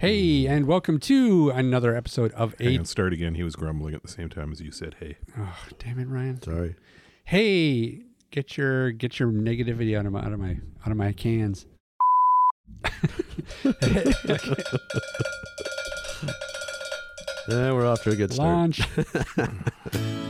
Hey, and welcome to another episode of Hang Eight. on, start again. He was grumbling at the same time as you said, "Hey." Oh, damn it, Ryan! Sorry. Hey, get your get your negativity out of my out of my out of my cans. Yeah, we're off to a good start. Launch.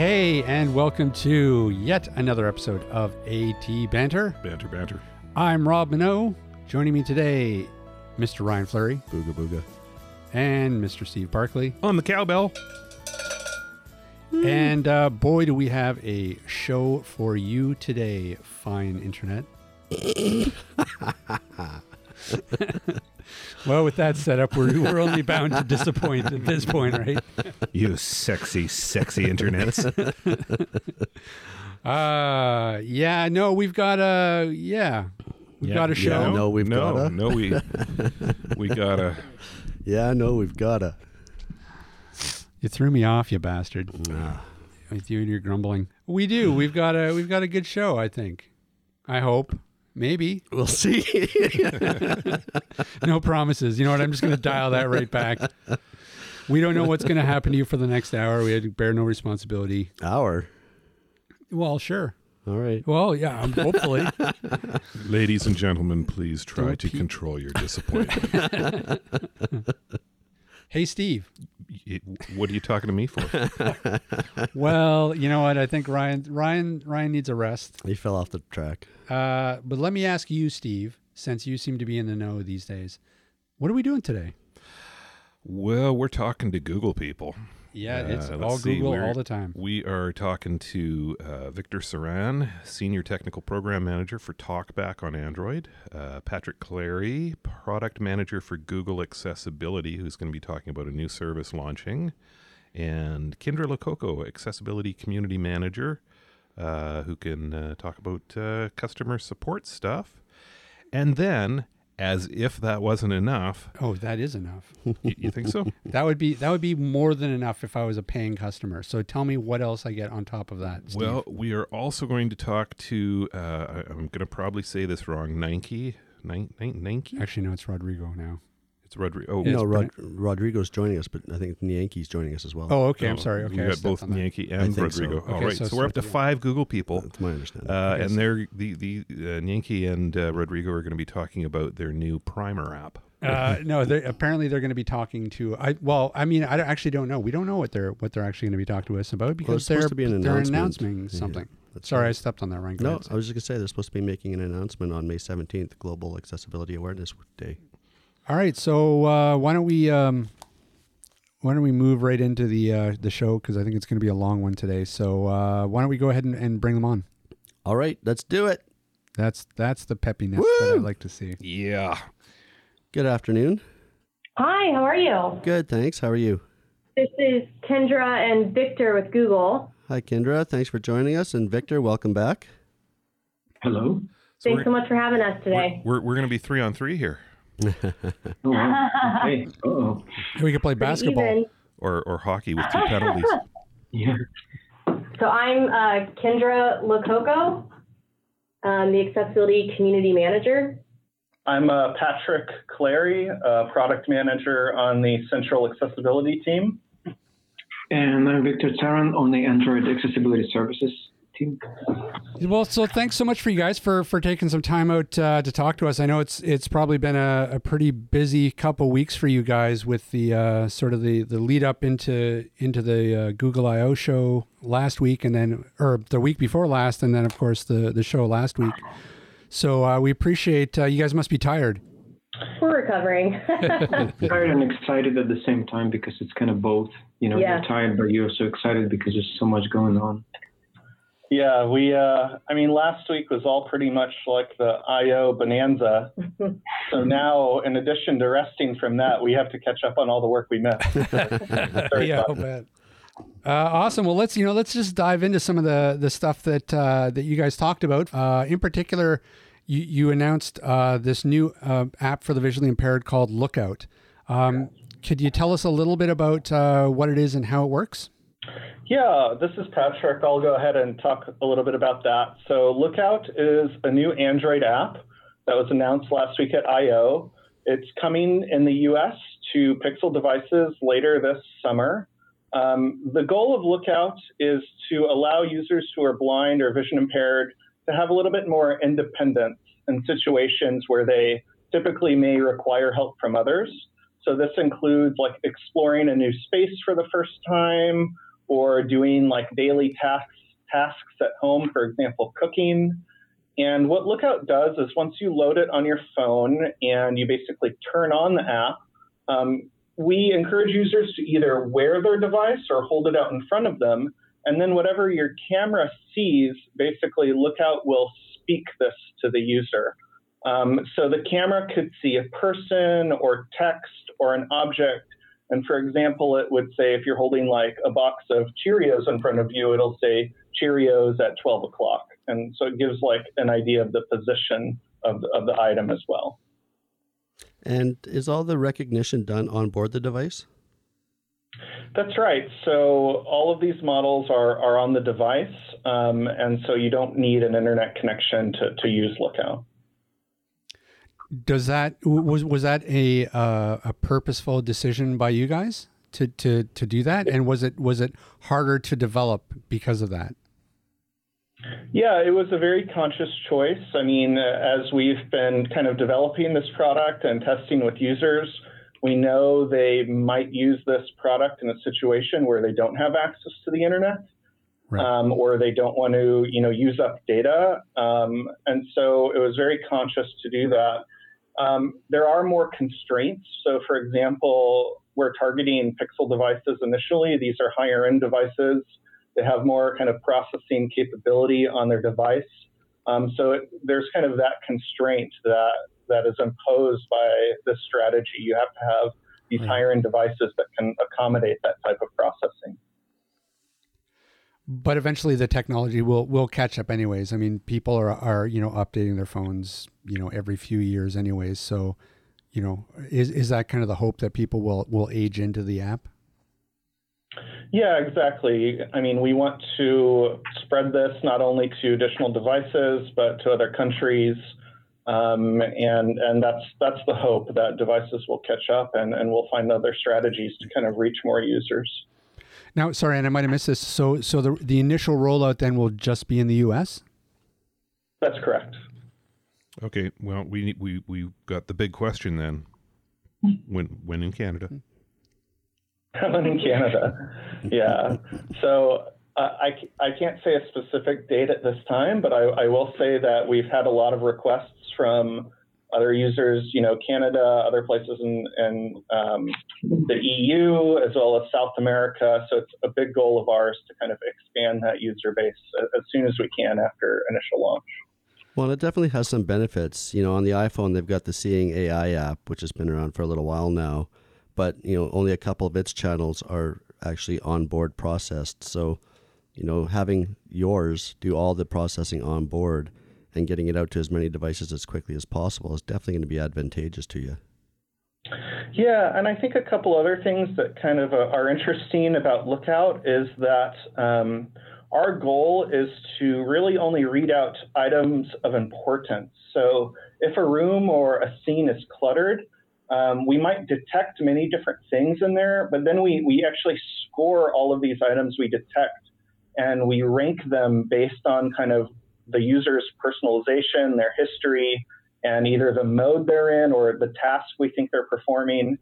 Hey, and welcome to yet another episode of AT Banter. Banter, banter. I'm Rob Minot. Joining me today, Mr. Ryan Fleury Booga booga. and Mr. Steve Barclay. On the cowbell. And uh, boy, do we have a show for you today, fine internet. well, with that setup, we're, we're only bound to disappoint at this point, right? You sexy, sexy internets. Uh, yeah, no, we've got a, yeah, we've Yeah, got a yeah, show. no, we've no, gotta. no, we we gotta. Yeah, no, we've got a. You threw me off, you bastard, Ah, with you and your grumbling. We do. We've got a, we've got a good show, I think. I hope. Maybe. we'll see. No promises. You know what? I'm just going to dial that right back. We don't know what's going to happen to you for the next hour. We had to bear no responsibility. Hour. Well, sure. All right. Well, yeah, um, hopefully. Ladies and gentlemen, please try Don't to pe- control your disappointment. hey, Steve. Y- what are you talking to me for? Well, you know what? I think Ryan Ryan Ryan needs a rest. He fell off the track. Uh, but let me ask you, Steve, since you seem to be in the know these days. What are we doing today? Well, we're talking to Google people. Yeah, Uh, it's let's all Google all the time. We are talking to uh, Victor Tsaran, Senior Technical Program Manager for TalkBack on Android, uh, Patrick Clary, Product Manager for Google Accessibility, who's going to be talking about a new service launching, and Kendra Lococo, Accessibility Community Manager, uh, who can uh, talk about uh, customer support stuff. And then, as if that wasn't enough, Oh, that is enough. you, you think so? That would be that would be more than enough if I was a paying customer. So tell me what else I get on top of that. Steve. Well, we are also going to talk to, uh, I'm going to probably say this wrong, Nike. Nin- Nike? actually, no, it's Rodrigo now. It's Rodrigo. Oh, no, it's Rod- Rodrigo's joining us, but I think Yankee's joining us as well. Oh, okay. I'm oh, sorry. Okay, We I got both. Yankee and think so. Rodrigo. All Okay, right, so so, we're up to five Google people. That's my understanding. Uh, Yes. and they're the the uh, Yankee and uh, Rodrigo are going to be talking about their new Primer app. Uh, no, they apparently they're going to be talking to. I well, I mean, I actually don't know. We don't know what they're what they're actually going to be talking to us about because it's supposed they're to be an they're announcement. announcing Yeah, something. that's Sorry, I stepped on that. Ryan. No, ahead. I was just going to say they're supposed to be making an announcement on May 17th, Global Accessibility Awareness Day. All right, so uh, why don't we um, why don't we move right into the uh, the show because I think it's going to be a long one today. So uh, why don't we go ahead and, and bring them on? All right, let's do it. That's that's the peppiness that I like to see. Yeah. Good afternoon. Hi, how are you? Good, thanks. How are you? This is Kendra and Victor with Google. Hi, Kendra. Thanks for joining us. And Victor, welcome back. Hello. So Thanks so much for having us today. we're, we're going to be three on three here, Oh, wow. okay. Oh, We could play Pretty basketball. or, or hockey with two penalties. yeah. So I'm uh, Kendra Lococo, um, the Accessibility Community Manager. I'm uh, Patrick Clary, uh, product manager on the Central Accessibility team. And I'm Victor Tsaran on the Android Accessibility Services team. Well, so thanks so much for you guys for for taking some time out uh, to talk to us. I know it's it's probably been a, a pretty busy couple weeks for you guys with the uh, sort of the, the lead up into into the uh, Google I/O show last week, and then or the week before last, and then of course the the show last week. So uh, we appreciate uh, you guys. Must be tired. We're recovering. Tired and excited at the same time because it's kind of both. You know, Yeah. you're tired, but you're so excited because there's so much going on. Yeah, we. Uh, I mean, last week was all pretty much like the I/O bonanza. so now, in addition to resting from that, we have to catch up on all the work we missed. yeah, I'll bet. Uh, awesome. Well, let's you know let's just dive into some of the the stuff that uh, that you guys talked about. Uh, in particular, you you announced uh, this new uh, app for the visually impaired called Lookout. Um, could you tell us a little bit about uh, what it is and how it works? Yeah, this is Patrick. I'll go ahead and talk a little bit about that. So, Lookout is a new Android app that was announced last week at I/O. It's coming in the US to Pixel devices later this summer. Um, the goal of Lookout is to allow users who are blind or vision impaired to have a little bit more independence in situations where they typically may require help from others. So this includes like exploring a new space for the first time or doing like daily tasks tasks at home, for example, cooking. And what Lookout does is once you load it on your phone and you basically turn on the app, um, we encourage users to either wear their device or hold it out in front of them. And then whatever your camera sees, basically Lookout will speak this to the user. Um, so the camera could see a person or text or an object. And for example, it would say if you're holding like a box of Cheerios in front of you, it'll say Cheerios at 12 o'clock. And so it gives like an idea of the position of the, of the item as well. And is all the recognition done on board the device? That's right. So all of these models are, are on the device, um, and so you don't need an internet connection to, to use Lookout. Does that was was that a uh, a purposeful decision by you guys to, to to do that, and was it was it harder to develop because of that? Yeah, it was a very conscious choice. I mean, as we've been kind of developing this product and testing with users, we know they might use this product in a situation where they don't have access to the internet. Right. Um, or they don't want to, you know, use up data, um, and so it was very conscious to do that. Um, there are more constraints. So, for example, we're targeting Pixel devices initially. These are higher end devices they have more kind of processing capability on their device. Um, so it, there's kind of that constraint that that is imposed by this strategy. You have to have these higher end devices that can accommodate that type of processing. But eventually, the technology will will catch up, anyways. I mean, people are are you know updating their phones, you know, every few years, anyways. So, you know, is is that kind of the hope that people will will age into the app? Yeah, exactly. I mean, we want to spread this not only to additional devices, but to other countries. Um, and and that's that's the hope that devices will catch up and, and we'll find other strategies to kind of reach more users. Now, sorry, and I might have missed this. So, so the the initial rollout then will just be in the U.S. That's correct. Okay. Well, we we we got the big question then. When when in Canada? When in Canada. Yeah. So uh, I, I can't say a specific date at this time, but I, I will say that we've had a lot of requests from other users, you know, Canada, other places in, in um, the EU, as well as South America. So it's a big goal of ours to kind of expand that user base as soon as we can after initial launch. Well, it definitely has some benefits. You know, on the iPhone, they've got the Seeing AI app, which has been around for a little while now but you know only a couple of its channels are actually on board processed. So, you know, having yours do all the processing on board and getting it out to as many devices as quickly as possible is definitely going to be advantageous to you. Yeah, and I think a couple other things that kind of uh, are interesting about Lookout is that um, our goal is to really only read out items of importance. So if a room or a scene is cluttered, um, we might detect many different things in there, but then we, we actually score all of these items we detect and we rank them based on kind of the user's personalization, their history, and either the mode they're in or the task we think they're performing.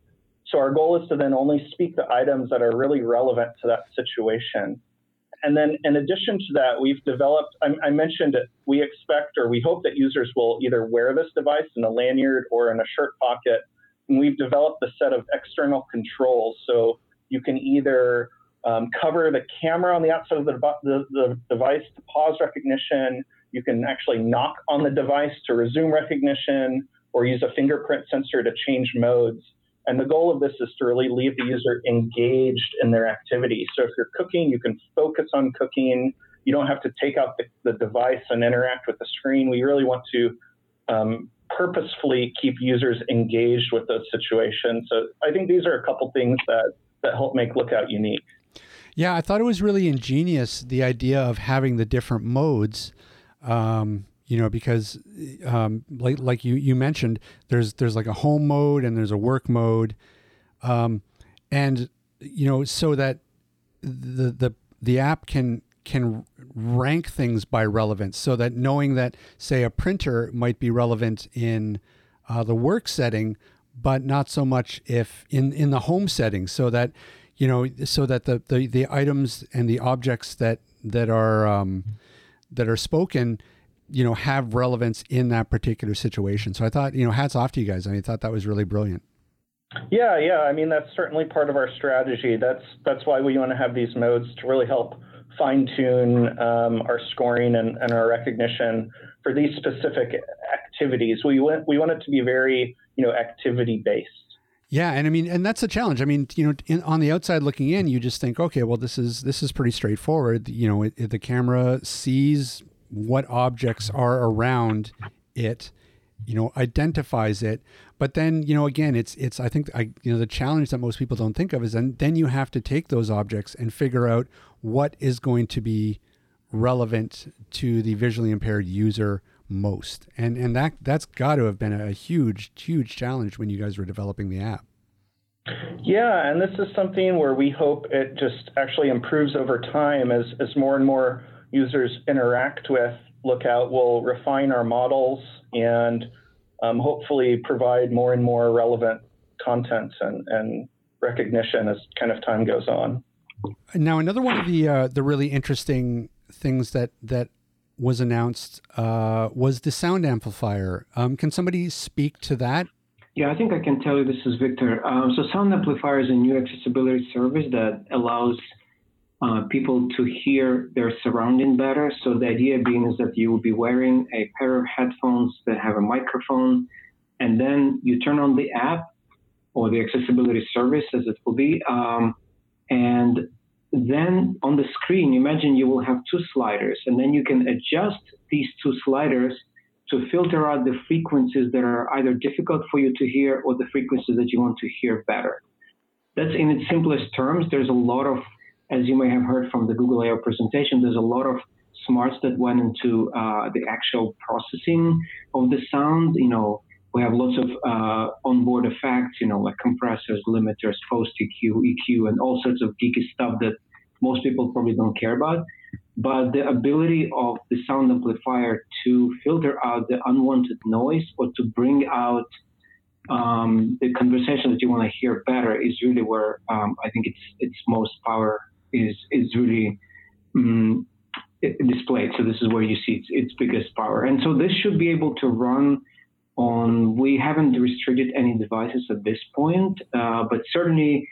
So our goal is to then only speak the items that are really relevant to that situation. And then in addition to that, we've developed, I, I mentioned we expect or we hope that users will either wear this device in a lanyard or in a shirt pocket and we've developed a set of external controls. So you can either um, cover the camera on the outside of the, the, the device to pause recognition. You can actually knock on the device to resume recognition or use a fingerprint sensor to change modes. And the goal of this is to really leave the user engaged in their activity. So if you're cooking, you can focus on cooking. You don't have to take out the, the device and interact with the screen. We really want to um, purposefully keep users engaged with those situations. So I think these are a couple things that, that help make Lookout unique. Yeah, I thought it was really ingenious the idea of having the different modes. Um, you know, because um, like like you you mentioned, there's there's like a home mode and there's a work mode, um, and you know, so that the the the app can can rank things by relevance, so that knowing that say a printer might be relevant in uh, the work setting, but not so much if in in the home setting, so that you know, so that the the, the items and the objects that that are um, that are spoken you know have relevance in that particular situation. So i thought you know hats off to you guys. I mean, i thought that was really brilliant. Yeah yeah. I mean that's certainly part of our strategy. That's that's why we want to have these modes to really help fine tune um, our scoring and, and our recognition for these specific activities. We want we want it to be very you know activity based yeah, and I mean, and that's a challenge. I mean, you know, in, on the outside looking in, you just think, okay, well, this is this is pretty straightforward. You know, it, the camera sees what objects are around it you know identifies it but then you know again it's it's i think i you know the challenge that most people don't think of is then then you have to take those objects and figure out what is going to be relevant to the visually impaired user most. And and that that's got to have been a huge huge challenge when you guys were developing the app. Yeah and this is something where we hope it just actually improves over time as as more and more users interact with Lookout, we'll refine our models and um, hopefully provide more and more relevant content and, and recognition as kind of time goes on. Now, another one of the uh, the really interesting things that that was announced uh, was the sound amplifier. Um, can somebody speak to that? Yeah, I think I can tell you. This is Victor. Um, so, sound amplifier is a new accessibility service that allows uh, people to hear their surrounding better. So the idea being is that you will be wearing a pair of headphones that have a microphone, and then you turn on the app or the accessibility service, as it will be, um, and then on the screen, imagine you will have two sliders, and then you can adjust these two sliders to filter out the frequencies that are either difficult for you to hear or the frequencies that you want to hear better. That's in its simplest terms. There's a lot of as you may have heard from the Google I/O presentation, there's a lot of smarts that went into uh, the actual processing of the sound. You know, we have lots of uh, onboard effects, you know, like compressors, limiters, post EQ, EQ, and all sorts of geeky stuff that most people probably don't care about. But the ability of the sound amplifier to filter out the unwanted noise or to bring out um, the conversation that you want to hear better is really where um, I think it's it's most power is is really um, displayed. So this is where you see its, its biggest power. And so this should be able to run on. We haven't restricted any devices at this point, uh, but certainly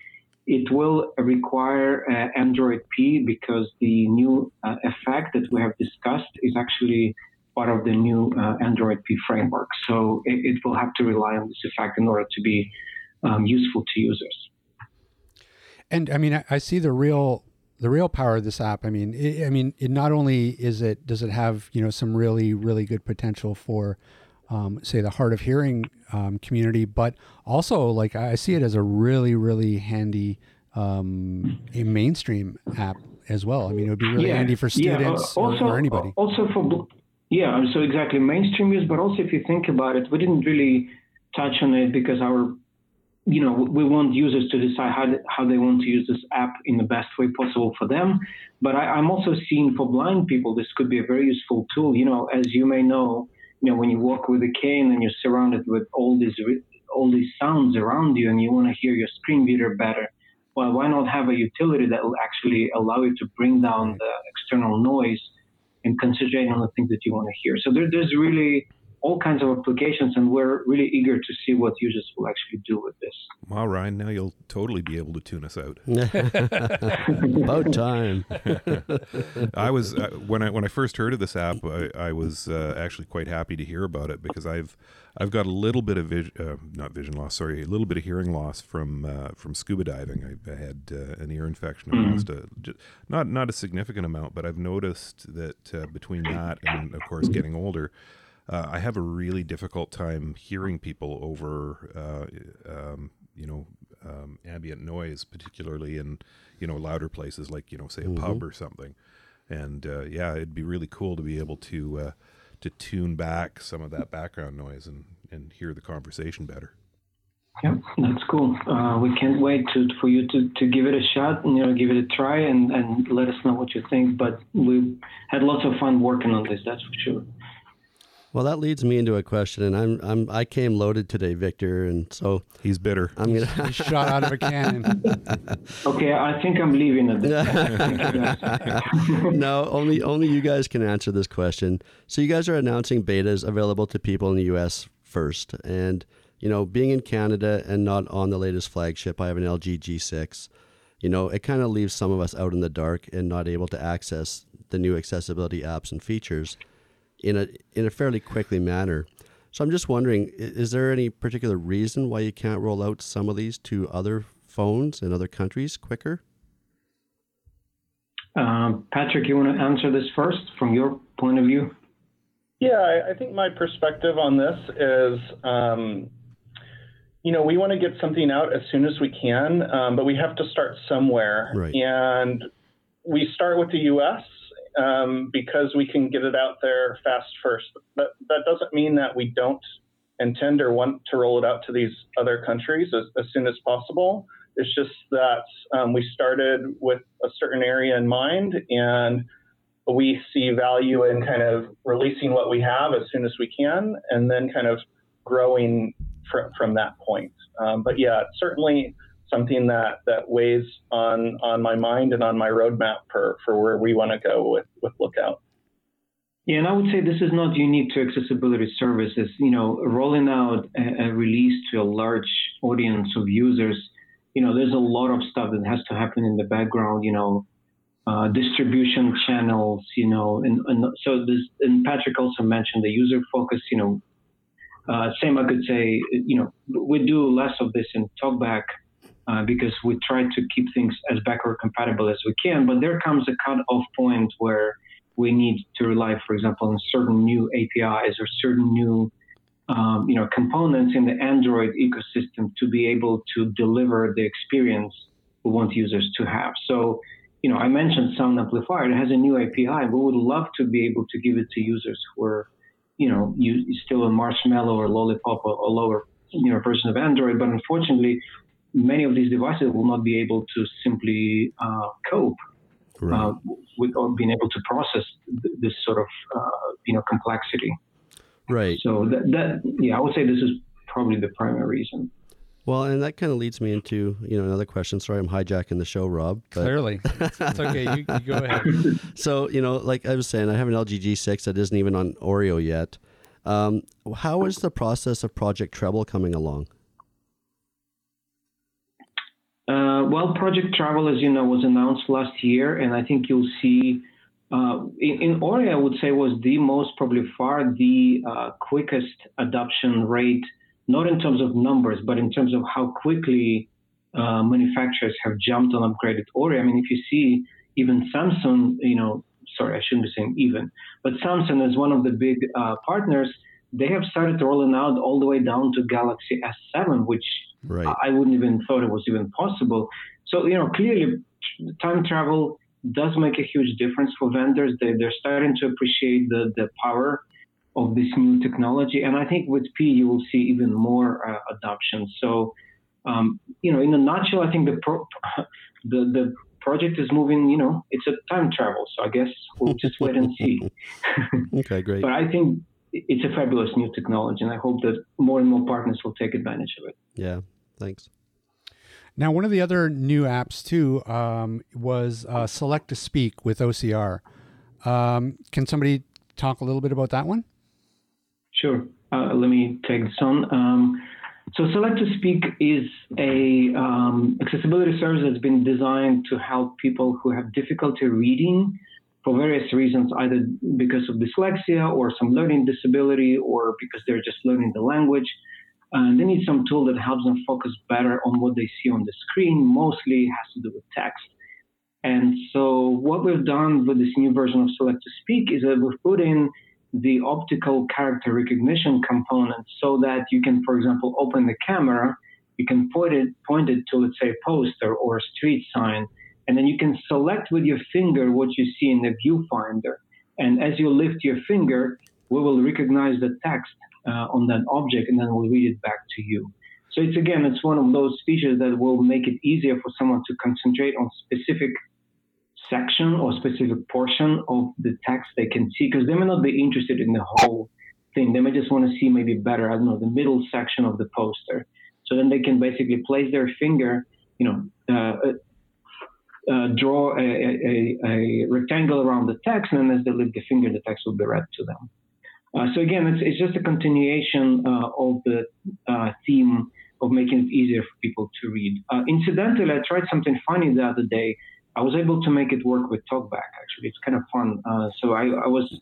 it will require uh, Android P because the new uh, effect that we have discussed is actually part of the new uh, Android P framework. So it, it, will have to rely on this effect in order to be um, useful to users. And I mean, I, I see the real the real power of this app. I mean, it, I mean, it not only is it does it have you know some really really good potential for um, say the hard of hearing um, community, but also like I see it as a really really handy um, a mainstream app as well. I mean, it would be really yeah, handy for students yeah, uh, also, or, or, anybody. Also for yeah, so exactly mainstream use, but also if you think about it, we didn't really touch on it because our you know, we want users to decide how, how they want to use this app in the best way possible for them. But I, am also seeing for blind people, this could be a very useful tool. You know, as you may know, know, when you walk with a cane and you're surrounded with all these all these sounds around you, and you want to hear your screen reader better, well, why not have a utility that will actually allow you to bring down the external noise and concentrate on the things that you want to hear? So there, there's really all kinds of applications, and we're really eager to see what users will actually do with this. Wow, Ryan, now you'll totally be able to tune us out. About time. I was uh, when I when I first heard of this app, I, I was uh, actually quite happy to hear about it because I've I've got a little bit of vision, uh, not vision loss, sorry, a little bit of hearing loss from uh, from scuba diving. I, I had uh, an ear infection. I lost a just, not not a significant amount, but I've noticed that uh, between that and of course getting older. Uh, I have a really difficult time hearing people over, uh, um, you know, um, ambient noise, particularly in, you know, louder places like, you know, say a pub or something. And uh, yeah, it'd be really cool to be able to uh, to tune back some of that background noise and, and hear the conversation better. Yep, that's cool. Uh, we can't wait to, for you to, to give it a shot, and you know, give it a try and, and let us know what you think. But we had lots of fun working on this, that's for sure. Well, that leads me into a question, and I'm I'm I came loaded today, Victor, and so He's bitter. I'm gonna. Shot out of a cannon. Okay, I think I'm leaving at this point. Thank you, guys. no, only only you guys can answer this question. So you guys are announcing betas available to people in the U.S. first, and you know, being in Canada and not on the latest flagship, I have an LG G6. You know, it kind of leaves some of us out in the dark and not able to access the new accessibility apps and features in a in a fairly quickly manner. So I'm just wondering, is there any particular reason why you can't roll out some of these to other phones in other countries quicker? Um, Patrick, you want to answer this first from your point of view? Yeah, I, I think my perspective on this is, um, you know, we want to get something out as soon as we can, um, but we have to start somewhere. Right. And we start with the U.S. Um, because we can get it out there fast first. But that doesn't mean that we don't intend or want to roll it out to these other countries as, as soon as possible. It's just that um, we started with a certain area in mind and we see value in kind of releasing what we have as soon as we can and then kind of growing fr- from that point. Um, but yeah, certainly something that, that weighs on, on my mind and on my roadmap for, for where we want to go with, with Lookout. Yeah, and I would say this is not unique to accessibility services. You know, rolling out a, a release to a large audience of users, you know, there's a lot of stuff that has to happen in the background. You know, uh, distribution channels. You know, and, and so this. And Patrick also mentioned the user focus. You know, uh, same I could say. You know, we do less of this in TalkBack uh, because we try to keep things as backward compatible as we can. But there comes a cut-off point where we need to rely, for example, on certain new APIs or certain new, um, you know, components in the Android ecosystem to be able to deliver the experience we want users to have. So, you know, I mentioned Sound Amplifier. It has a new API. We would love to be able to give it to users who are, you know, you still a Marshmallow or Lollipop or, or lower, you know, version of Android. But unfortunately, many of these devices will not be able to simply uh, cope uh, with or being able to process th- this sort of uh, you know complexity. Right. So that, that yeah, I would say this is probably the primary reason. Well, and that kind of leads me into you know another question. Sorry, I'm hijacking the show, Rob. But, Clearly, it's, it's okay. You, you go ahead. So you know, like I was saying, I have an LG G6 that isn't even on Oreo yet. Um, how is the process of Project Treble coming along? Uh, well, Project Treble, as you know, was announced last year, and I think you'll see uh, in, in Oreo, I would say was the most probably far the uh, quickest adoption rate, not in terms of numbers, but in terms of how quickly uh, manufacturers have jumped on upgraded Oreo. I mean, if you see even Samsung, you know, sorry, I shouldn't be saying even, but Samsung is one of the big uh, partners. They have started rolling out all the way down to Galaxy S7, which Right. I wouldn't even thought it was even possible. So you know, clearly, time travel does make a huge difference for vendors. They they're starting to appreciate the the power of this new technology, and I think with P you will see even more uh, adoption. So, um, you know, in a nutshell, I think the pro- the the project is moving. You know, it's a time travel. So I guess we'll just wait and see. Okay, great. But I think it's a fabulous new technology, and I hope that more and more partners will take advantage of it. Yeah, thanks. Now, one of the other new apps too um, was uh, Select to Speak with OCR. Um, can somebody talk a little bit about that one? Sure. uh, let me take this on. Um, so Select to Speak is a um, accessibility service that's been designed to help people who have difficulty reading for various reasons, either because of dyslexia or some learning disability or because they're just learning the language. And they need some tool that helps them focus better on what they see on the screen. Mostly has to do with text. And so what we've done with this new version of Select to Speak is that we've put in the optical character recognition component so that you can, for example, open the camera, you can point it, point it to, let's say, a poster or a street sign, and then you can select with your finger what you see in the viewfinder. And as you lift your finger, we will recognize the text uh, on that object and then we'll read it back to you. So it's again, it's one of those features that will make it easier for someone to concentrate on specific section or specific portion of the text they can see because they may not be interested in the whole thing. They may just want to see maybe better, I don't know, the middle section of the poster. So then they can basically place their finger, you know, uh, uh, draw a, a, a, rectangle around the text, and then as they lift the finger, the text will be read to them. Uh, so again, it's, it's, just a continuation uh, of the uh, theme of making it easier for people to read. Uh, incidentally, I tried something funny the other day. I was able to make it work with TalkBack. Actually, it's kind of fun. Uh, so I, I, was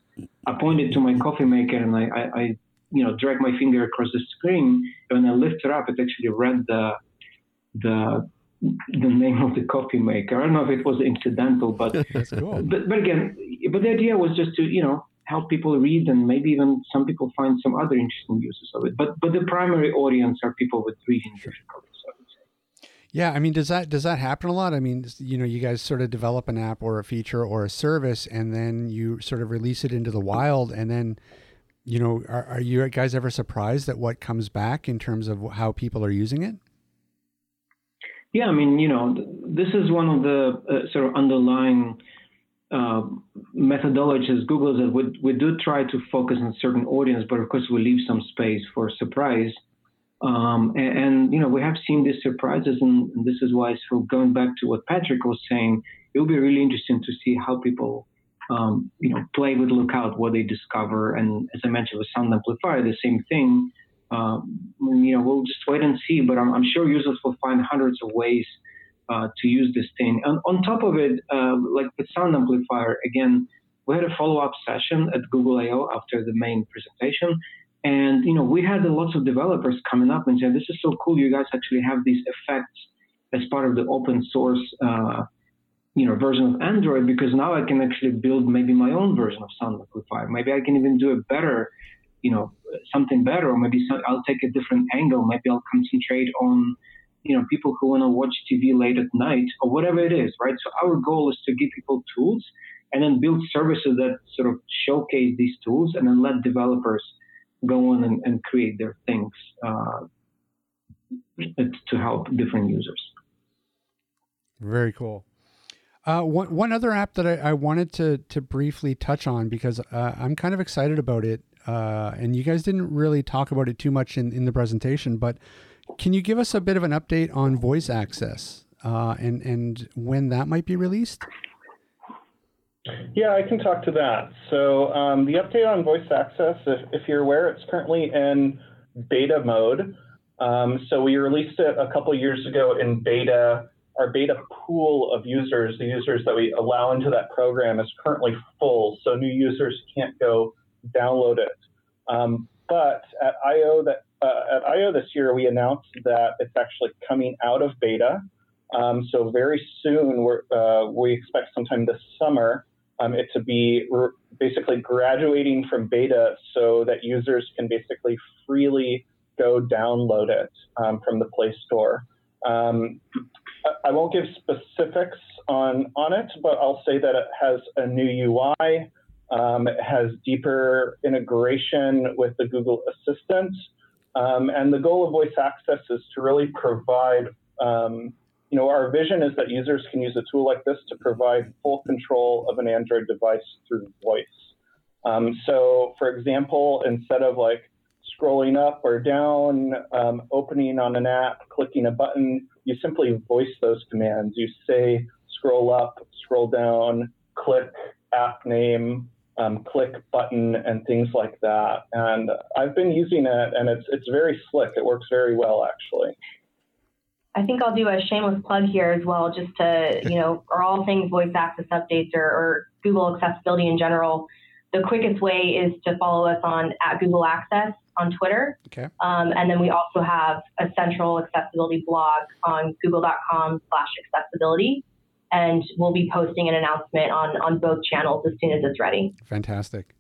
appointed to my coffee maker, and I, I, I, you know, drag my finger across the screen. And when I lift it up, it actually read the the the name of the coffee maker. I don't know if it was incidental, but cool. but, but again, but the idea was just to you know help people read and maybe even some people find some other interesting uses of it. But but the primary audience are people with reading difficulties. Yeah, I mean, does that does that happen a lot? I mean, you know, you guys sort of develop an app or a feature or a service, and then you sort of release it into the wild, and then, you know, are, are you guys ever surprised at what comes back in terms of how people are using it? Yeah, I mean, you know, this is one of the uh, sort of underlying uh, methodologies Google that we, we do try to focus on certain audience, but of course we leave some space for surprise. Um, and, and, you know, we have seen these surprises, and, and, this is why, so going back to what Patrick was saying, it will be really interesting to see how people, um, you know, play with Lookout, what they discover. And as I mentioned with Sound Amplifier, the same thing. Um, you know, we'll just wait and see, but I'm, I'm sure users will find hundreds of ways uh, to use this thing. And on top of it, uh, like with Sound Amplifier, again, we had a follow-up session at Google I/O after the main presentation, and you know, we had lots of developers coming up and saying, "This is so cool! You guys actually have these effects as part of the open source, uh, you know, version of Android. Because now I can actually build maybe my own version of Sound Amplifier. Maybe I can even do it better, you know, something better, or maybe some, I'll take a different angle. Maybe I'll concentrate on." You know, people who want to watch TV late at night or whatever it is, right? So our goal is to give people tools and then build services that sort of showcase these tools and then let developers go on and, and create their things uh, to help different users. Very cool. Uh, one one other app that I, I, wanted to to briefly touch on because uh, I'm kind of excited about it, uh, and you guys didn't really talk about it too much in, in the presentation. But can you give us a bit of an update on voice access uh, and and when that might be released? Yeah, I can talk to that. So um, the update on voice access, if, if, you're aware, it's currently in beta mode. Um, so we released it a couple years ago in beta. Our beta pool of users, the users that we allow into that program, is currently full, so new users can't go download it. Um, but at I/O that uh, at I/O this year, we announced that it's actually coming out of beta. Um, so very soon, uh, we expect sometime this summer um, it to be re- basically graduating from beta so that users can basically freely go download it um, from the Play Store. Um, I won't give specifics on, on it, but I'll say that it has a new UI. Um, it has deeper integration with the Google Assistant. Um, and the goal of voice access is to really provide um, you know, our vision is that users can use a tool like this to provide full control of an Android device through voice. Um, so, for example, instead of like scrolling up or down, um, opening on an app, clicking a button, you simply voice those commands. You say scroll up, scroll down, click app name, um, click button and things like that. And I've been using it, and it's it's very slick. It works very well, actually. I think I'll do a shameless plug here as well, just to you know, for all things voice access updates or, or Google accessibility in general. The quickest way is to follow us on at Google Access on Twitter. Okay. Um, and then we also have a central accessibility blog on google.com slash accessibility. And we'll be posting an announcement on, on both channels as soon as it's ready. Fantastic.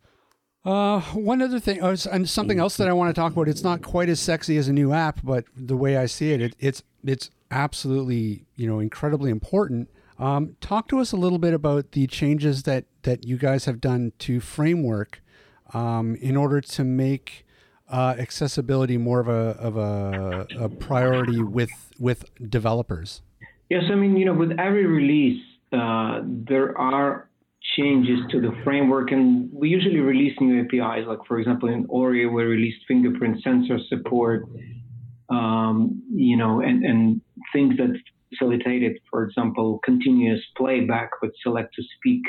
Uh, one other thing, oh, and something else that I want to talk about. It's not quite as sexy as a new app, but the way I see it, it it's it's absolutely you know incredibly important. Um, talk to us a little bit about the changes that that you guys have done to framework um, in order to make uh, accessibility more of a of a, a, priority with with developers. Yes, I mean you know with every release uh, there are changes to the framework, and we usually release new APIs. Like for example, in Oreo, we released fingerprint sensor support. Um, you know, and and things that facilitated, for example, continuous playback with select to speak,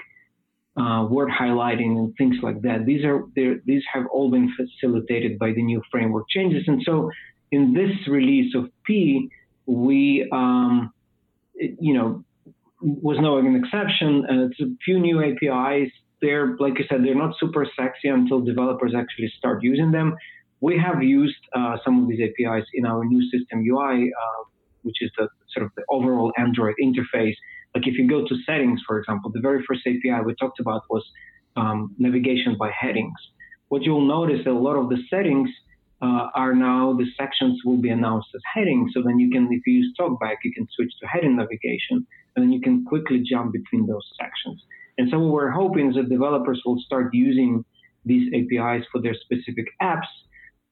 uh, word highlighting, and things like that. These are these have all been facilitated by the new framework changes. And so, in this release of P, we um, you know was no exception. Uh, it's a few new APIs. They're, like you said, they're not super sexy until developers actually start using them. We have used uh, some of these APIs in our new system UI, uh, which is the sort of the overall Android interface. Like if you go to settings, for example, the very first API we talked about was um, navigation by headings. What you'll notice a lot of the settings uh, are now the sections will be announced as headings. So then you can, if you use TalkBack, you can switch to heading navigation and then you can quickly jump between those sections. And so what we're hoping is that developers will start using these APIs for their specific apps.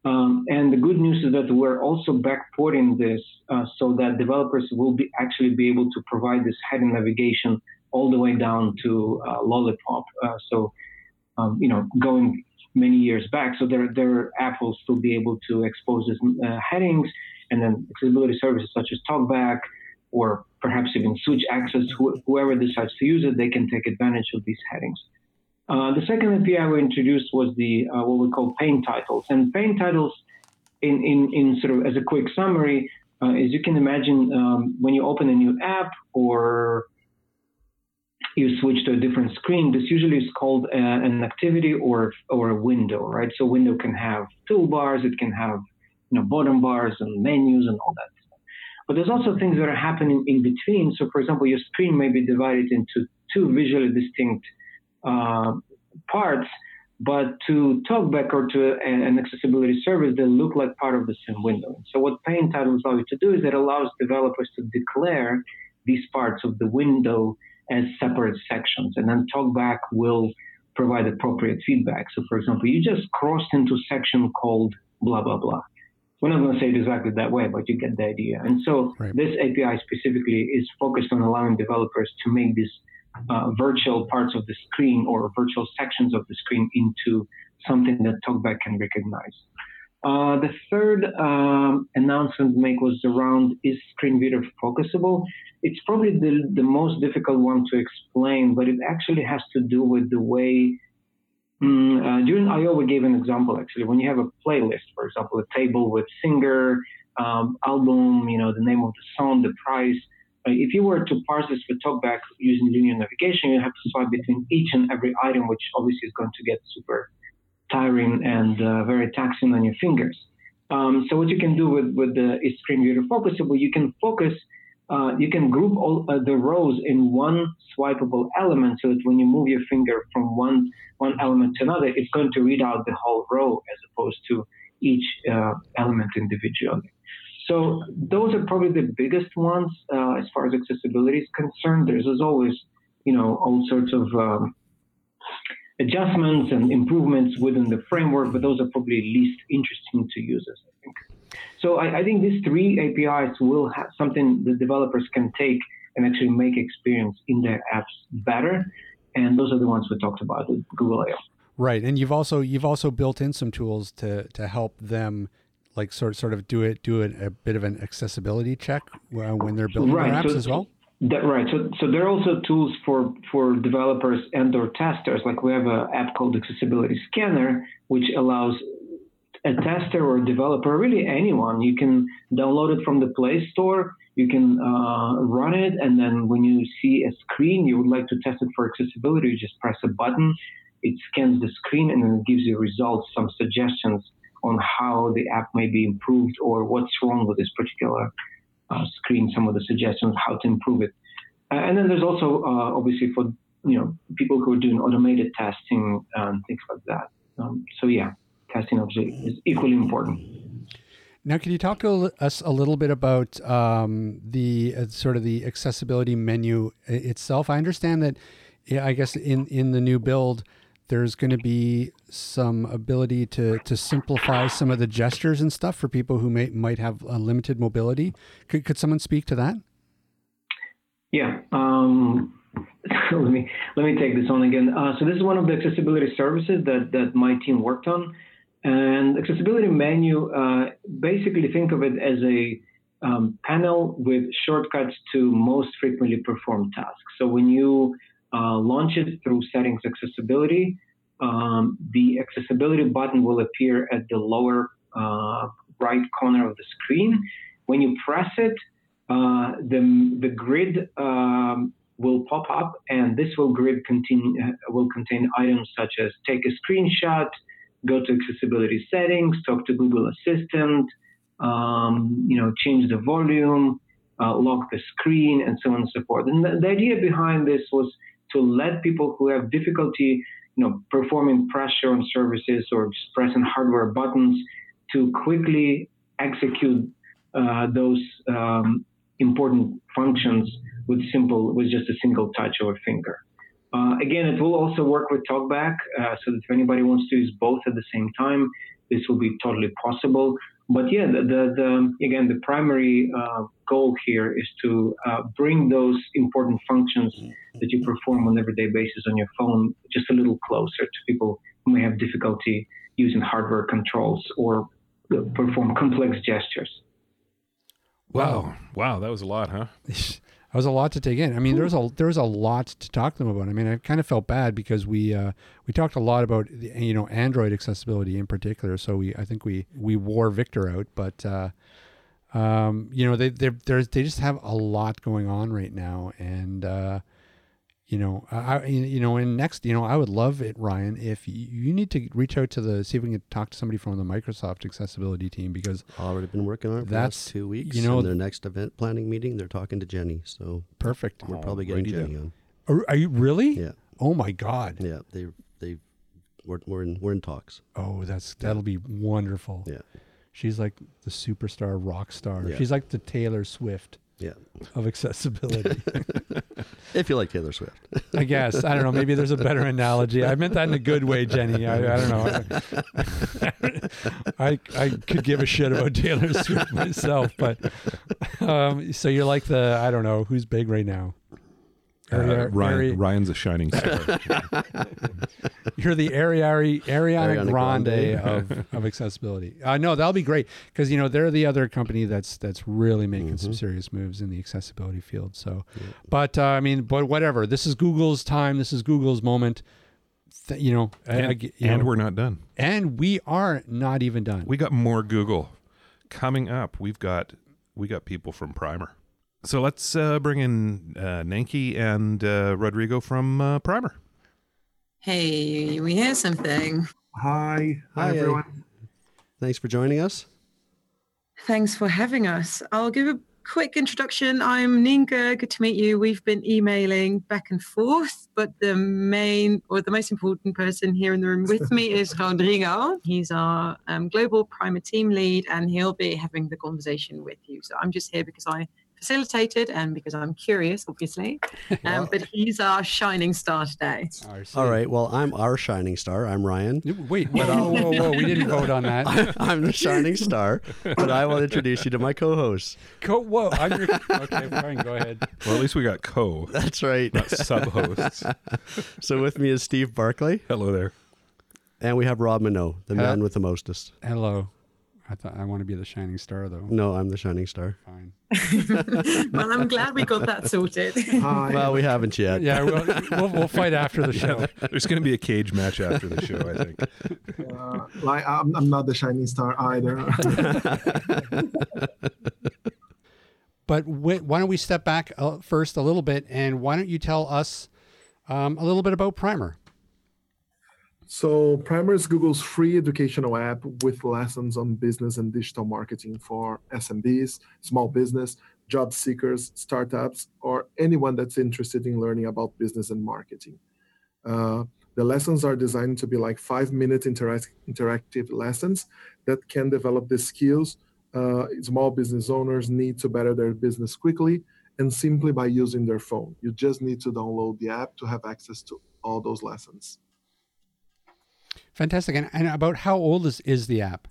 Um, and the good news is that we're also backporting this uh, so that developers will be actually be able to provide this heading navigation all the way down to uh, Lollipop. Uh, so, um, you know, going many years back, so their their app will still be able to expose these uh, headings, and then accessibility services such as TalkBack or perhaps even switch access, wh- whoever decides to use it, they can take advantage of these headings. Uh, the second API we introduced was the uh, what we call pane titles, and pane titles, in, in, in sort of as a quick summary, uh, as you can imagine, um, when you open a new app or you switch to a different screen, this usually is called uh, an activity or or a window, right? So window can have toolbars, it can have you know bottom bars and menus and all that but there's also things that are happening in between. So, for example, your screen may be divided into two visually distinct uh, parts, but to TalkBack or to a, an accessibility service, they look like part of the same window. So, what pane titles allow you to do is it allows developers to declare these parts of the window as separate sections, and then TalkBack will provide appropriate feedback. So, for example, you just crossed into section called blah blah blah we're not going to say it exactly that way, but you get the idea. And so right. this API specifically is focused on allowing developers to make these uh, virtual parts of the screen or virtual sections of the screen into something that TalkBack can recognize. Uh, the third um, announcement make was around is screen reader focusable. It's probably the, the most difficult one to explain, but it actually has to do with the way Mm, uh, during I/O, we gave an example actually. When you have a playlist, for example, a table with singer, um, album, you know, the name of the song, the price. Uh, if you were to parse this with TalkBack using linear navigation, you have to swipe between each and every item, which obviously is going to get super tiring and uh, very taxing on your fingers. Um, so what you can do with with the screen reader focusable, you can focus uh, you can group all uh, the rows in one swipeable element so that when you move your finger from one one element to another, it's going to read out the whole row as opposed to each uh, element individually. So those are probably the biggest ones uh, as far as accessibility is concerned. There's as always, you know, all sorts of um, adjustments and improvements within the framework, but those are probably least interesting to users, I think. So I, I think these three APIs will have something the developers can take and actually make experience in their apps better. And those are the ones we talked about with Google I/O. Right, and you've also you've also built in some tools to to help them like sort sort of do it do it a bit of an accessibility check uh, when they're building right. their apps so, as well. That, right. So, so there are also tools for, for developers and or testers. Like we have an app called Accessibility Scanner, which allows a tester or a developer, really anyone, you can download it from the Play Store. You can uh, run it, and then when you see a screen you would like to test it for accessibility, you just press a button. It scans the screen and then gives you results, some suggestions on how the app may be improved or what's wrong with this particular screen. Some of the suggestions how to improve it, uh, and then there's also uh, obviously for you know people who are doing automated testing and things like that. Um, so yeah, testing obviously is equally important. Now, can you talk to us a little bit about um, the uh, sort of the accessibility menu itself? I understand that, I guess in in the new build, there's going to be some ability to to simplify some of the gestures and stuff for people who may might have a limited mobility. Could could someone speak to that? Yeah. Um, let me let me take this on again. Uh, so this is one of the accessibility services that that my team worked on. And accessibility menu, uh, basically think of it as a um, panel with shortcuts to most frequently performed tasks. So when you uh, launch it through settings accessibility, um, the accessibility button will appear at the lower uh, right corner of the screen. When you press it, uh, the, the grid um, will pop up, and this will grid contain, uh, will contain items such as take a screenshot, go to accessibility settings, talk to Google Assistant, um, you know, change the volume, uh, lock the screen, and so on and so forth. And the, the, idea behind this was to let people who have difficulty, you know, performing pressure on services or pressing hardware buttons to quickly execute uh, those um, important functions with simple, with just a single touch of a finger. Uh, again, it will also work with TalkBack, uh, so that if anybody wants to use both at the same time, this will be totally possible. But yeah, the, the, the again, the primary uh, goal here is to uh, bring those important functions that you perform on an everyday basis on your phone just a little closer to people who may have difficulty using hardware controls or perform complex gestures. Wow. Wow, that was a lot, huh? That was a lot to take in. I mean, there's a there's a lot to talk to them about. I mean, I kind of felt bad because we uh, we talked a lot about the, you know Android accessibility in particular. So we I think we we wore Victor out, but uh, um, you know they they they just have a lot going on right now, and uh, you know, I, you know, and next, you know, I would love it, Ryan, if you, you, need to reach out to the, see if we can talk to somebody from the Microsoft accessibility team because already been working on it for that's two weeks. You know, their next event planning meeting, they're talking to Jenny. So perfect. We're oh, probably getting Jenny on. Are, are, you really? Yeah. Oh my God. Yeah. They, they, we're, we're in, we're in talks. Oh, that's, that'll be wonderful. Yeah. She's like the superstar rock star. Yeah. She's like the Taylor Swift yeah. of accessibility. if you like Taylor Swift. I guess. I don't know. Maybe there's a better analogy. I meant that in a good way, Jenny. I, I don't know. I, I could give a shit about Taylor Swift myself, but um, so you're like the, I don't know, who's big right now? Uh, Ryan, Ryan's a shining star. You're the Ariari, Ariana, Ariana Grande, Grande. of, of accessibility. Uh, no, that'll be great because you know they're the other company that's that's really making mm-hmm. some serious moves in the accessibility field. So, yeah. but uh, I mean, but whatever. This is Google's time. This is Google's moment. Th- you know, and, I, you and know, we're not done. And we are not even done. We got more Google coming up. We've got we got people from Primer. So let's uh, bring in uh, Nanki and uh, Rodrigo from uh, Primer. Hey, we hear something. Hi. Hi, Hi everyone. Thanks for joining us. Thanks for having us. I'll give a quick introduction. I'm Ninka. Good to meet you. We've been emailing back and forth, but the main or the most important person here in the room with me is Rodrigo. He's our um, global primer team lead, and he'll be having the conversation with you. So I'm just here because I facilitated and because I'm curious, obviously. Um, but he's our shining star today. All right. Well, I'm our shining star. I'm Ryan. Wait, whoa, whoa, whoa, We didn't vote on that. I'm the shining star, but I will introduce you to my co-host. Co. Whoa. I'm your, okay, fine. Go ahead. Well, at least we got co. That's right. Not sub-hosts. so with me is Steve Barclay. Hello there. And we have Rob Mineault, the Hello. man with the mostest. Hello. I thought I want to be the shining star, though. No, I'm the shining star. Fine. well, I'm glad we got that sorted. Hi. Well, we haven't yet. Yeah, we'll, we'll, we'll fight after the show. There's going to be a cage match after the show, I think. Uh, like I'm, I'm not the shining star either. But wh- why don't we step back uh, first a little bit, and why don't you tell us um, a little bit about Primer? So Primer is Google's free educational app with lessons on business and digital marketing for SMBs, small business, job seekers, startups, or anyone that's interested in learning about business and marketing. Uh, the lessons are designed to be like five minute interact- interactive lessons that can develop the skills uh, small business owners need to better their business quickly and simply by using their phone. You just need to download the app to have access to all those lessons. Fantastic. And, and about how old is, is the app?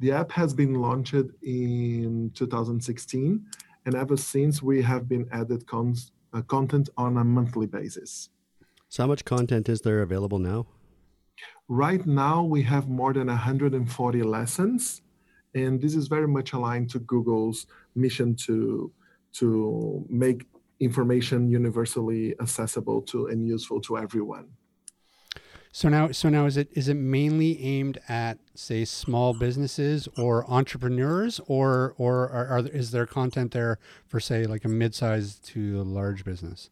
The app has been launched in 2016, and ever since we have been added cons- uh, content on a monthly basis. So, how much content is there available now? Right now, we have more than 140 lessons, and this is very much aligned to Google's mission to to make information universally accessible to and useful to everyone. So now, so now, is it is it mainly aimed at say small businesses or entrepreneurs, or or are, are is there content there for say like a mid-sized to a large business?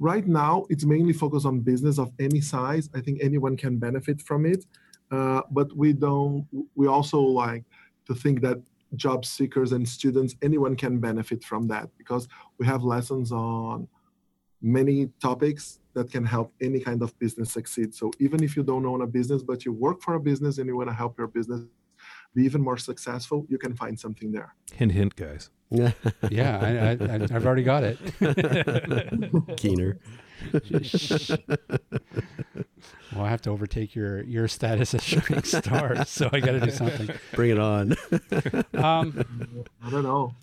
Right now, it's mainly focused on business of any size. I think anyone can benefit from it, uh, but we don't. We also like to think that job seekers and students, anyone can benefit from that because we have lessons on many topics that can help any kind of business succeed. So even if you don't own a business, but you work for a business and you want to help your business be even more successful, you can find something there. Hint, hint, guys. yeah, I, I, I've already got it. Keener. well, I have to overtake your your status as shining star, so I got to do something. Bring it on. Um, I don't know.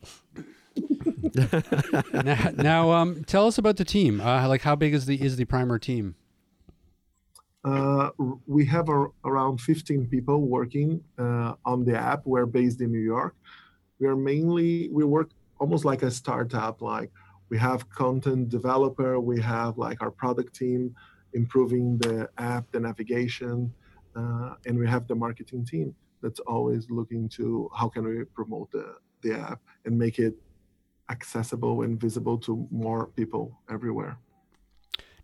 now, now um, tell us about the team. Uh, like, how big is the is the primer team? Uh, we have a, around 15 people working uh, on the app. We're based in New York. We are mainly we work almost like a startup. Like we have content developer, we have like our product team improving the app, the navigation, uh, and we have the marketing team that's always looking to how can we promote the the app and make it accessible and visible to more people everywhere.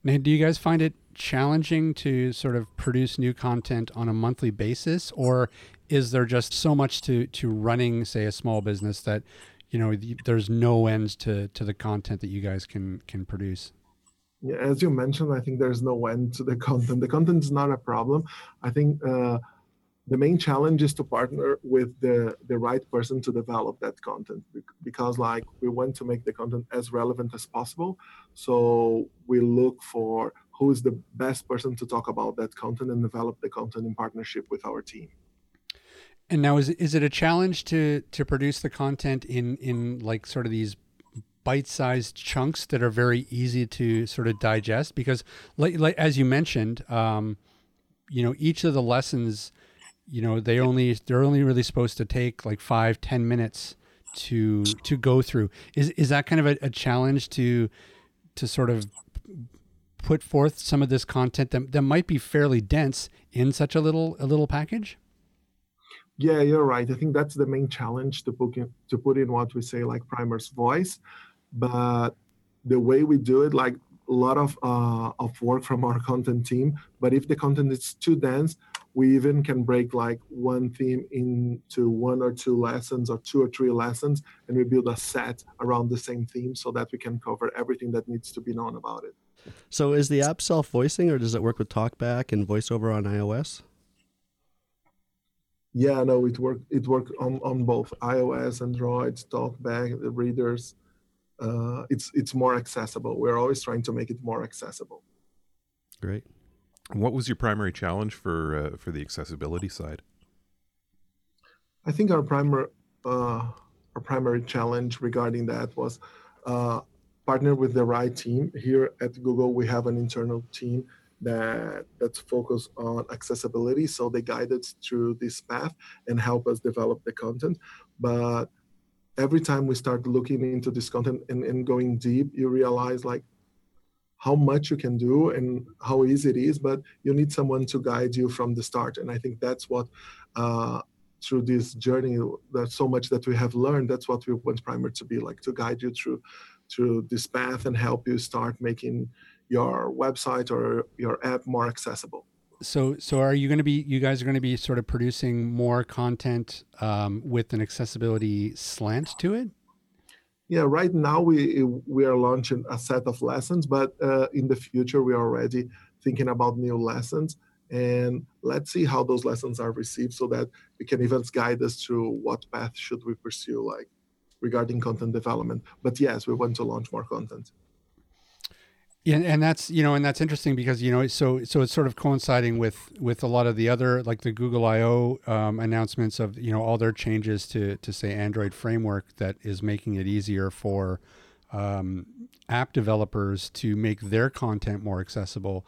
Now, do you guys find it challenging to sort of produce new content on a monthly basis, or is there just so much to to running, say, a small business that you know there's no end to to the content that you guys can can produce? Yeah, as you mentioned, I think there's no end to the content. The content is not a problem. I think uh, the main challenge is to partner with the the right person to develop that content because like we want to make the content as relevant as possible. So we look for who is the best person to talk about that content and develop the content in partnership with our team. And now is is it a challenge to to produce the content in in like sort of these bite-sized chunks that are very easy to sort of digest? Because like, like as you mentioned um you know each of the lessons you know they only they're only really supposed to take like five ten minutes to to go through. Is is that kind of a, a challenge to to sort of put forth some of this content that, that might be fairly dense in such a little a little package? Yeah you're right. I think that's the main challenge to put in to put in what we say like primer's voice. But the way we do it like a lot of uh, of work from our content team. But if the content is too dense we even can break like one theme into one or two lessons or two or three lessons and we build a set around the same theme so that we can cover everything that needs to be known about it. So is the app self-voicing or does it work with talkback and voiceover on ios? Yeah no it work it work on, on both ios android talkback the readers. Uh, it's it's more accessible. We're always trying to make it more accessible. Great what was your primary challenge for uh, for the accessibility side? I think our primary uh, our primary challenge regarding that was uh, partner with the right team. Here at Google, we have an internal team that that's focused on accessibility. So they guide us through this path and help us develop the content. But every time we start looking into this content and, and going deep, you realize like how much you can do and how easy it is, but you need someone to guide you from the start. And I think that's what uh, through this journey, there's so much that we have learned. That's what we want Primer to be like, to guide you through through this path and help you start making your website or your app more accessible. So, so are you going to be? You guys are going to be sort of producing more content um, with an accessibility slant to it. Yeah, right now we we are launching a set of lessons, but uh, in the future we are already thinking about new lessons, and let's see how those lessons are received, so that we can even guide us through what path should we pursue, like regarding content development. But yes, we want to launch more content. Yeah, and that's you know, and that's interesting because you know, so so it's sort of coinciding with with a lot of the other like the Google I/O um, announcements of you know all their changes to to say Android framework that is making it easier for um, app developers to make their content more accessible.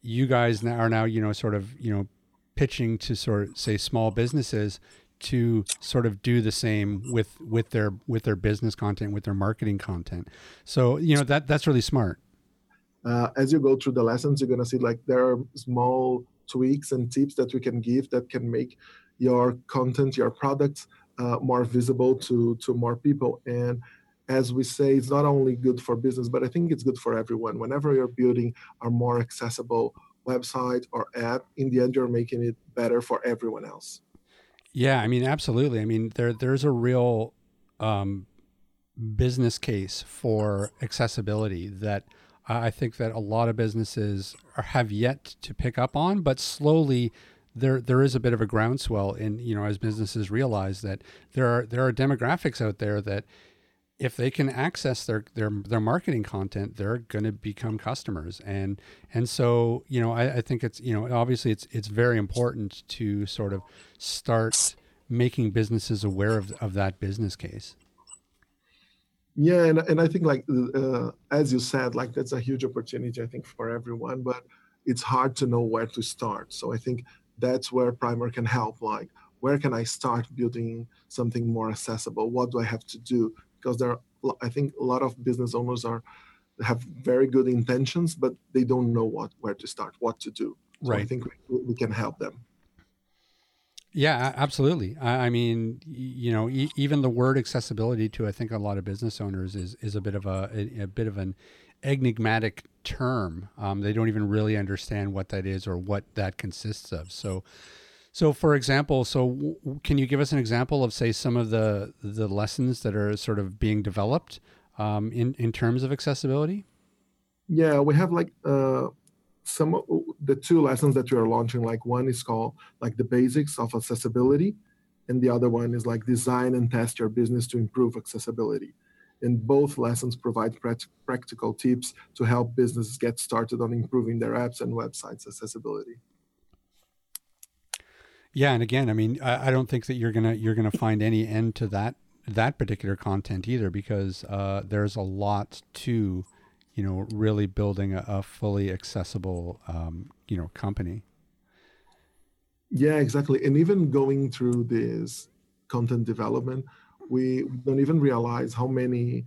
You guys now are now you know sort of you know pitching to sort of say small businesses to sort of do the same with with their with their business content with their marketing content. So you know that that's really smart uh, as you go through the lessons, you're going to see like there are small tweaks and tips that we can give that can make your content, your products uh, more visible to to more people. And as we say, it's not only good for business, but I think it's good for everyone. Whenever you're building a more accessible website or app, in the end, you're making it better for everyone else. Yeah, I mean, absolutely. I mean, there there's a real um, business case for accessibility that I think that a lot of businesses are, have yet to pick up on, but slowly there there is a bit of a groundswell in you know as businesses realize that there are there are demographics out there that if they can access their their their marketing content, they're going to become customers, and and so you know I, I think it's you know obviously it's it's very important to sort of start making businesses aware of of that business case. Yeah, and, and I think like uh, as you said, like that's a huge opportunity I think for everyone, but it's hard to know where to start. So I think that's where Primer can help. Like, where can I start building something more accessible? What do I have to do? Because there, are, I think a lot of business owners are have very good intentions, but they don't know what where to start, what to do. So right. I think we, we can help them. Yeah, absolutely. I, I mean, you know, e- even the word accessibility to I think a lot of business owners is is a bit of a a, a bit of an enigmatic term. Um, they don't even really understand what that is or what that consists of. So, so for example, so w- can you give us an example of say some of the the lessons that are sort of being developed um, in in terms of accessibility? Yeah, we have like uh, some the two lessons that we are launching like one is called like the basics of accessibility and the other one is like design and test your business to improve accessibility. And both lessons provide practical tips to help businesses get started on improving their apps and websites accessibility. Yeah and again i mean i, don't think that you're gonna you're gonna find any end to that that particular content either because uh, there's a lot to you know, really building a, a fully accessible, um, you know, company. Yeah, exactly. And even going through this content development, we don't even realize how many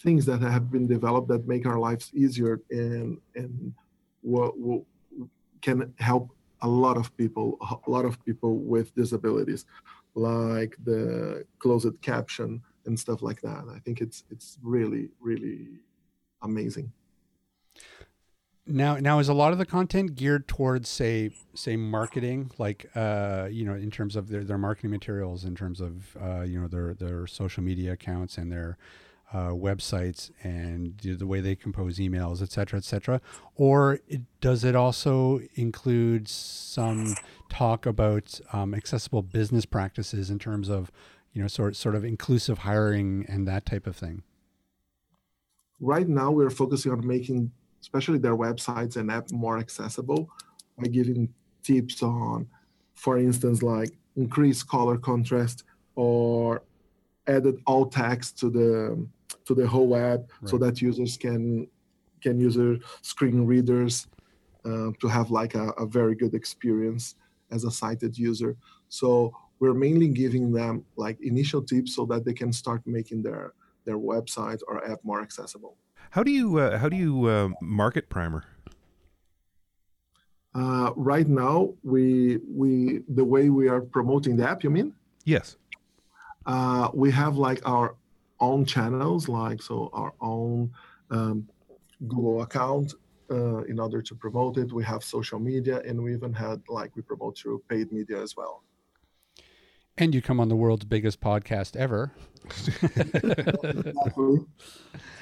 things that have been developed that make our lives easier and and what, what can help a lot of people, a lot of people with disabilities, like the closed caption and stuff like that. I think it's it's really really amazing. Now, now is a lot of the content geared towards say, say marketing, like uh, you know, in terms of their, their marketing materials, in terms of uh, you know their their social media accounts and their uh, websites and the way they compose emails, et cetera, et cetera? Or it, does it also include some talk about um, accessible business practices in terms of, you know, sort sort of inclusive hiring and that type of thing? Right now we're focusing on making especially their websites and app more accessible by giving tips on for instance like increase color contrast or added alt text to the to the whole app right. so that users can can use their screen readers uh, to have like a, a very good experience as a sighted user. So we're mainly giving them like initial tips so that they can start making their their website or app more accessible. How do you uh, how do you uh, market Primer? Uh, right now, we we the way we are promoting the app. You mean? Yes. Uh, we have like our own channels, like so our own um, Google account uh, in order to promote it. We have social media, and we even had like we promote through paid media as well. And you come on the world's biggest podcast ever.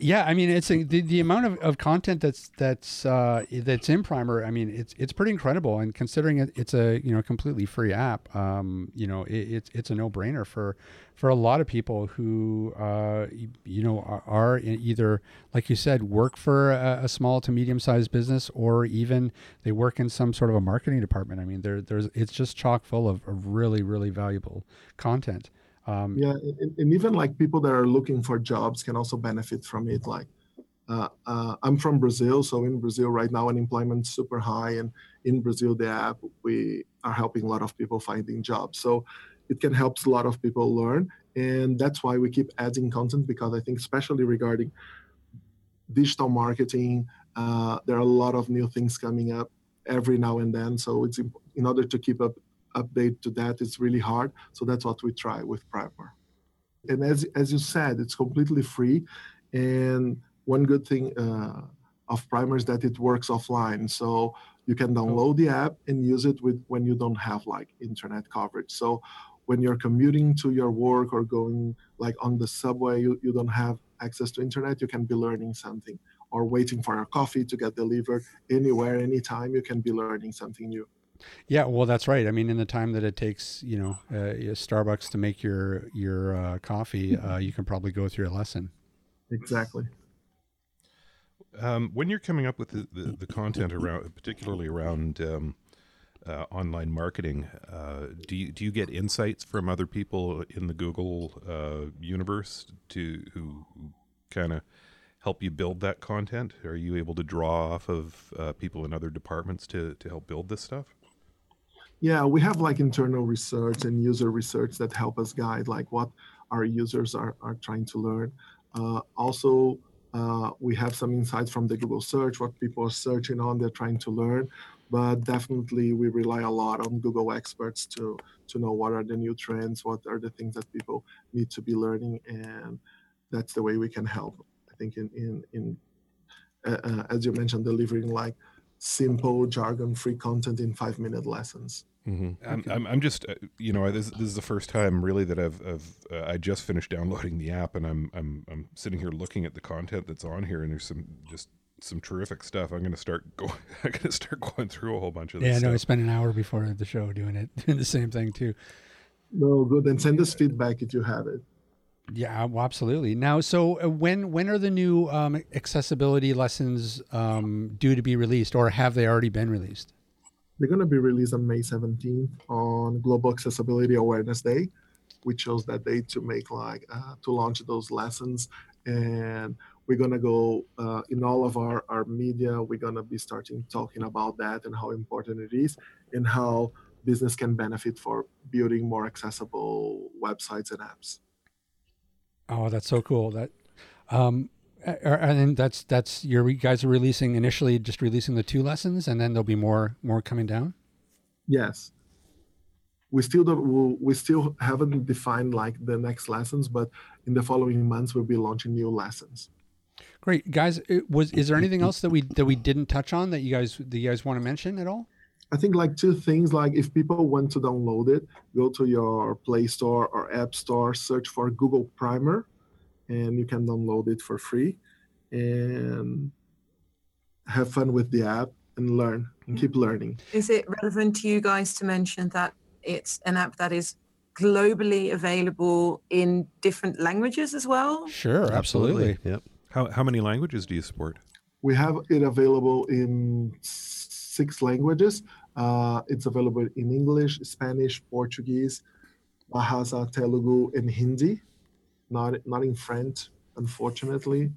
Yeah, I mean, it's a, the the amount of, of content that's that's uh, that's in Primer. I mean, it's it's pretty incredible, and considering it, it's a you know completely free app, um, you know, it, it's it's a no brainer for for a lot of people who uh, you know are, are either like you said work for a, a small to medium sized business, or even they work in some sort of a marketing department. I mean, there there's it's just chock full of, of really really valuable content. Um, yeah, and, and, even like people that are looking for jobs can also benefit from it. Like, uh, uh, I'm from Brazil, so in Brazil right now unemployment's super high, and in Brazil the app we are helping a lot of people finding jobs. So it can help a lot of people learn, and that's why we keep adding content because I think especially regarding digital marketing, uh, there are a lot of new things coming up every now and then. So it's in order to keep up update to that. It's really hard. So that's what we try with Primer. And as, as you said, it's completely free. And one good thing uh, of Primer is that it works offline. So you can download the app and use it with when you don't have like internet coverage. So when you're commuting to your work or going like on the subway, you, you don't have access to internet, you can be learning something or waiting for your coffee to get delivered anywhere, anytime, you can be learning something new. Yeah, well, that's right. I mean, in the time that it takes, you know, uh, Starbucks to make your your uh, coffee, uh, you can probably go through a lesson. Exactly. Um, when you're coming up with the, the, the, content around, particularly around um, uh, online marketing, uh, do you do you get insights from other people in the Google uh, universe to who, who kind of help you build that content? Are you able to draw off of people in other departments to to help build this stuff? Yeah we have like internal research and user research that help us guide like what our users are, are trying to learn. Uh, also uh, we have some insights from the google search what people are searching on they're trying to learn. But definitely we rely a lot on google experts to to know what are the new trends what are the things that people need to be learning and that's the way we can help i think in in, in uh, uh as you mentioned delivering like simple jargon free content in five minute lessons Mm-hmm. I'm, I'm, I'm, just, uh, you know, this, this is the first time really that I've, I've uh, I just finished downloading the app, and I'm, I'm, I'm sitting here looking at the content that's on here, and there's some just some terrific stuff. I'm going to start going. I'm going to start going through a whole bunch of. This yeah, no, I spent an hour before the show doing it, doing the same thing too. No, good. Then send us feedback if you have it. Yeah, well, absolutely. Now, so uh, when when are the new um, accessibility lessons um, due to be released, or have they already been released? They're going to be released on May 17th on Global Accessibility Awareness Day. We chose that day to make like uh, to launch those lessons, and we're going to go uh, in all of our our media. We're going to be starting talking about that and how important it is, and how business can benefit for building more accessible websites and apps. Oh, that's so cool. That um, and that's that's your guys are releasing initially just releasing the two lessons and then there'll be more more coming down? Yes. We still don't we still haven't defined like the next lessons but in the following months we'll be launching new lessons. Great. Guys was is there anything else that we that we didn't touch on that you guys that you guys want to mention at all i think like two things like if people want to download it go to your play store or app store search for google primer and you can download it for free and have fun with the app and learn and keep mm. learning. Is it relevant to you guys to mention that it's an app that is globally available in different languages as well? Sure, absolutely. absolutely. Yep. How, how many languages do you support? We have it available in six languages. Uh, it's available in English, Spanish, Portuguese, Bahasa, Telugu, and Hindi not not in French, unfortunately.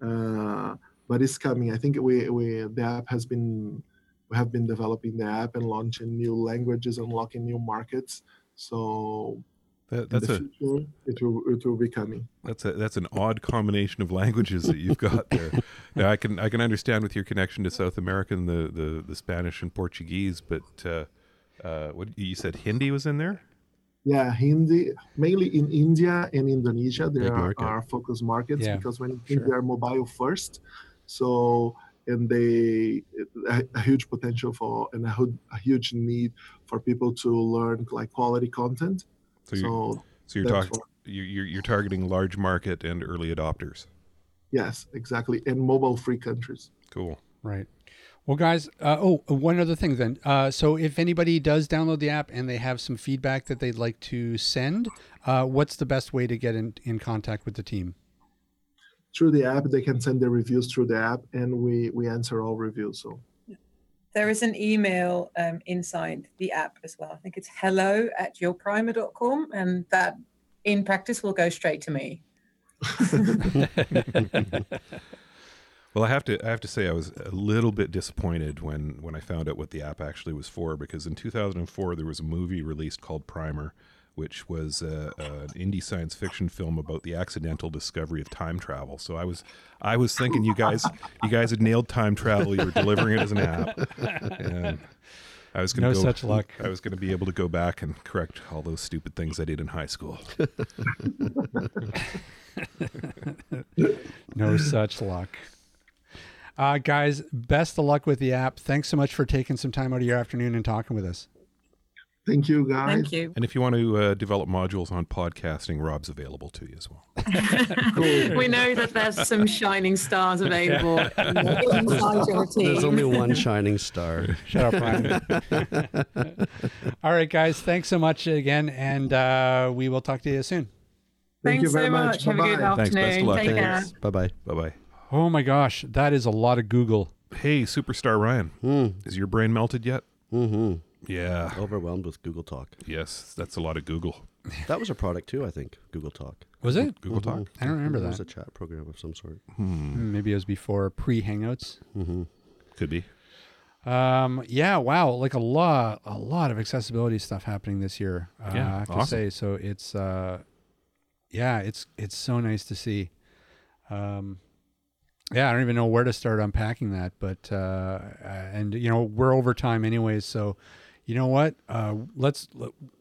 Uh, but it's coming. I think we, we the app has been we have been developing the app and launching new languages, unlocking new markets. So that, that's a future, it will it will be coming. That's a that's an odd combination of languages that you've got there. now I can I can understand with your connection to South America and the the, the Spanish and Portuguese, but uh, uh, what you said Hindi was in there. Yeah, Hindi mainly in India and Indonesia. There are, are focus markets yeah, because when sure. they are mobile first, so and they a, a huge potential for and a, a, huge need for people to learn like quality content. So, so, so you're talking you're you're targeting large market and early adopters. Yes, exactly, in mobile free countries. Cool. Right. Well, guys, uh, oh, one other thing then. Uh, so, if anybody does download the app and they have some feedback that they'd like to send, uh, what's the best way to get in, in contact with the team? Through the app, they can send their reviews through the app, and we we answer all reviews. So, there is an email um, inside the app as well. I think it's hello at yourprimer.com, and that in practice will go straight to me. Well, I have to I have to say I was a little bit disappointed when when I found out what the app actually was for because in 2004 there was a movie released called Primer, which was an indie science fiction film about the accidental discovery of time travel. So I was I was thinking you guys you guys had nailed time travel. You were delivering it as an app. And I was going to no go, such luck. I was going to be able to go back and correct all those stupid things I did in high school. no such luck. Uh, guys, best of luck with the app. Thanks so much for taking some time out of your afternoon and talking with us. Thank you, guys. Thank you. And if you want to uh, develop modules on podcasting, Rob's available to you as well. cool. We know that there's some shining stars available inside your team. There's only one shining star. Shut up, Ryan. All right, guys. Thanks so much again, and uh, we will talk to you soon. Thank Thanks you very so much. much. Have a good afternoon. Thanks. Best of luck. Take Thanks. care. Bye bye. Bye bye. Oh my gosh, that is a lot of Google. Hey, superstar Ryan, Mm. is your brain melted yet? Mm-hmm. Yeah. Overwhelmed with Google Talk. Yes, that's a lot of Google. That was a product too, I think. Google Talk. Was it? Google Talk. Mhm. I don't remember It was a chat program of some sort. Hmm. Maybe it was before pre Hangouts. Mm-hmm. Could be. Um, yeah, wow, like a lot, a lot of accessibility stuff happening this year. Uh, Yeah, I have to say. So it's, uh, yeah, it's it's so nice to see. Um, yeah, I don't even know where to start unpacking that, but uh, and you know we're over time anyways, so you know what? Uh, let's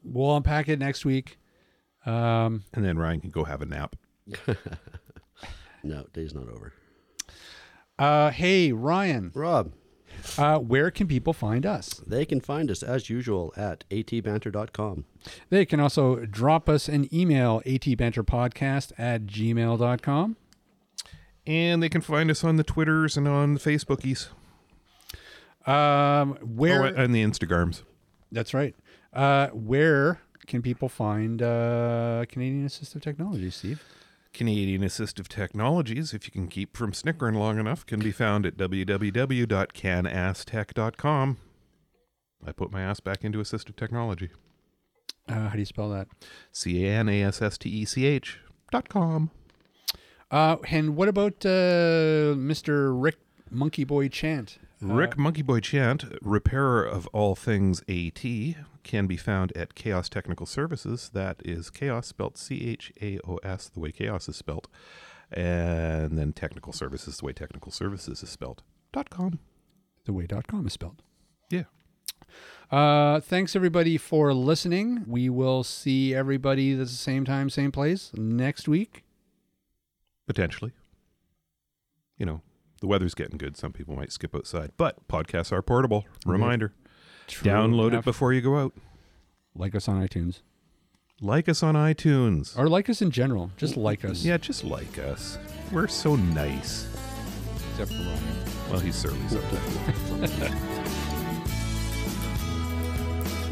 we'll unpack it next week. Um, And then Ryan can go have a nap. No, day's not over. uh, hey Ryan, Rob, uh, where can people find us? they can find us as usual at atbanter.com. They can also drop us an email, atbanterpodcast at gmail.com. And they can find us on the Twitters and on the Facebookies. Um, where Oh, and the Instagrams. That's right. Uh, where can people find uh, Canadian Assistive Technology, Steve? Canadian Assistive Technologies, if you can keep from snickering long enough, can be found at www.canasstech.com. I put my ass back into assistive technology. Uh, how do you spell that? C A N A S S T E C H dot com. Uh, and what about uh, Mr. Rick Monkey Boy Chant? Uh, Rick Monkey Boy Chant, repairer of all things AT, can be found at Chaos Technical Services. That is Chaos spelled C H A O S, the way Chaos is spelt. And then Technical Services, the way Technical Services is spelt. Dot com. the way dot .com is spelled. Yeah. Uh, thanks everybody for listening. We will see everybody at the same time, same place next week. Potentially. You know, the weather's getting good. Some people might skip outside, but podcasts are portable. Mm-hmm. Reminder True download enough. it before you go out. Like us on iTunes. Like us on iTunes. Or like us in general. Just mm-hmm. like us. Yeah, just like us. We're so nice. Except for Ryan. Well, he's certainly sometimes.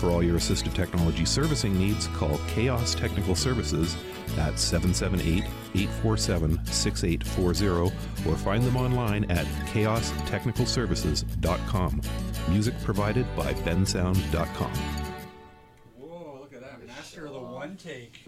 For all your assistive technology servicing needs, call Chaos Technical Services at 778 847 6840 or find them online at chaostechnicalservices.com. Music provided by bensound.com. Whoa, look at that. Master of the one take.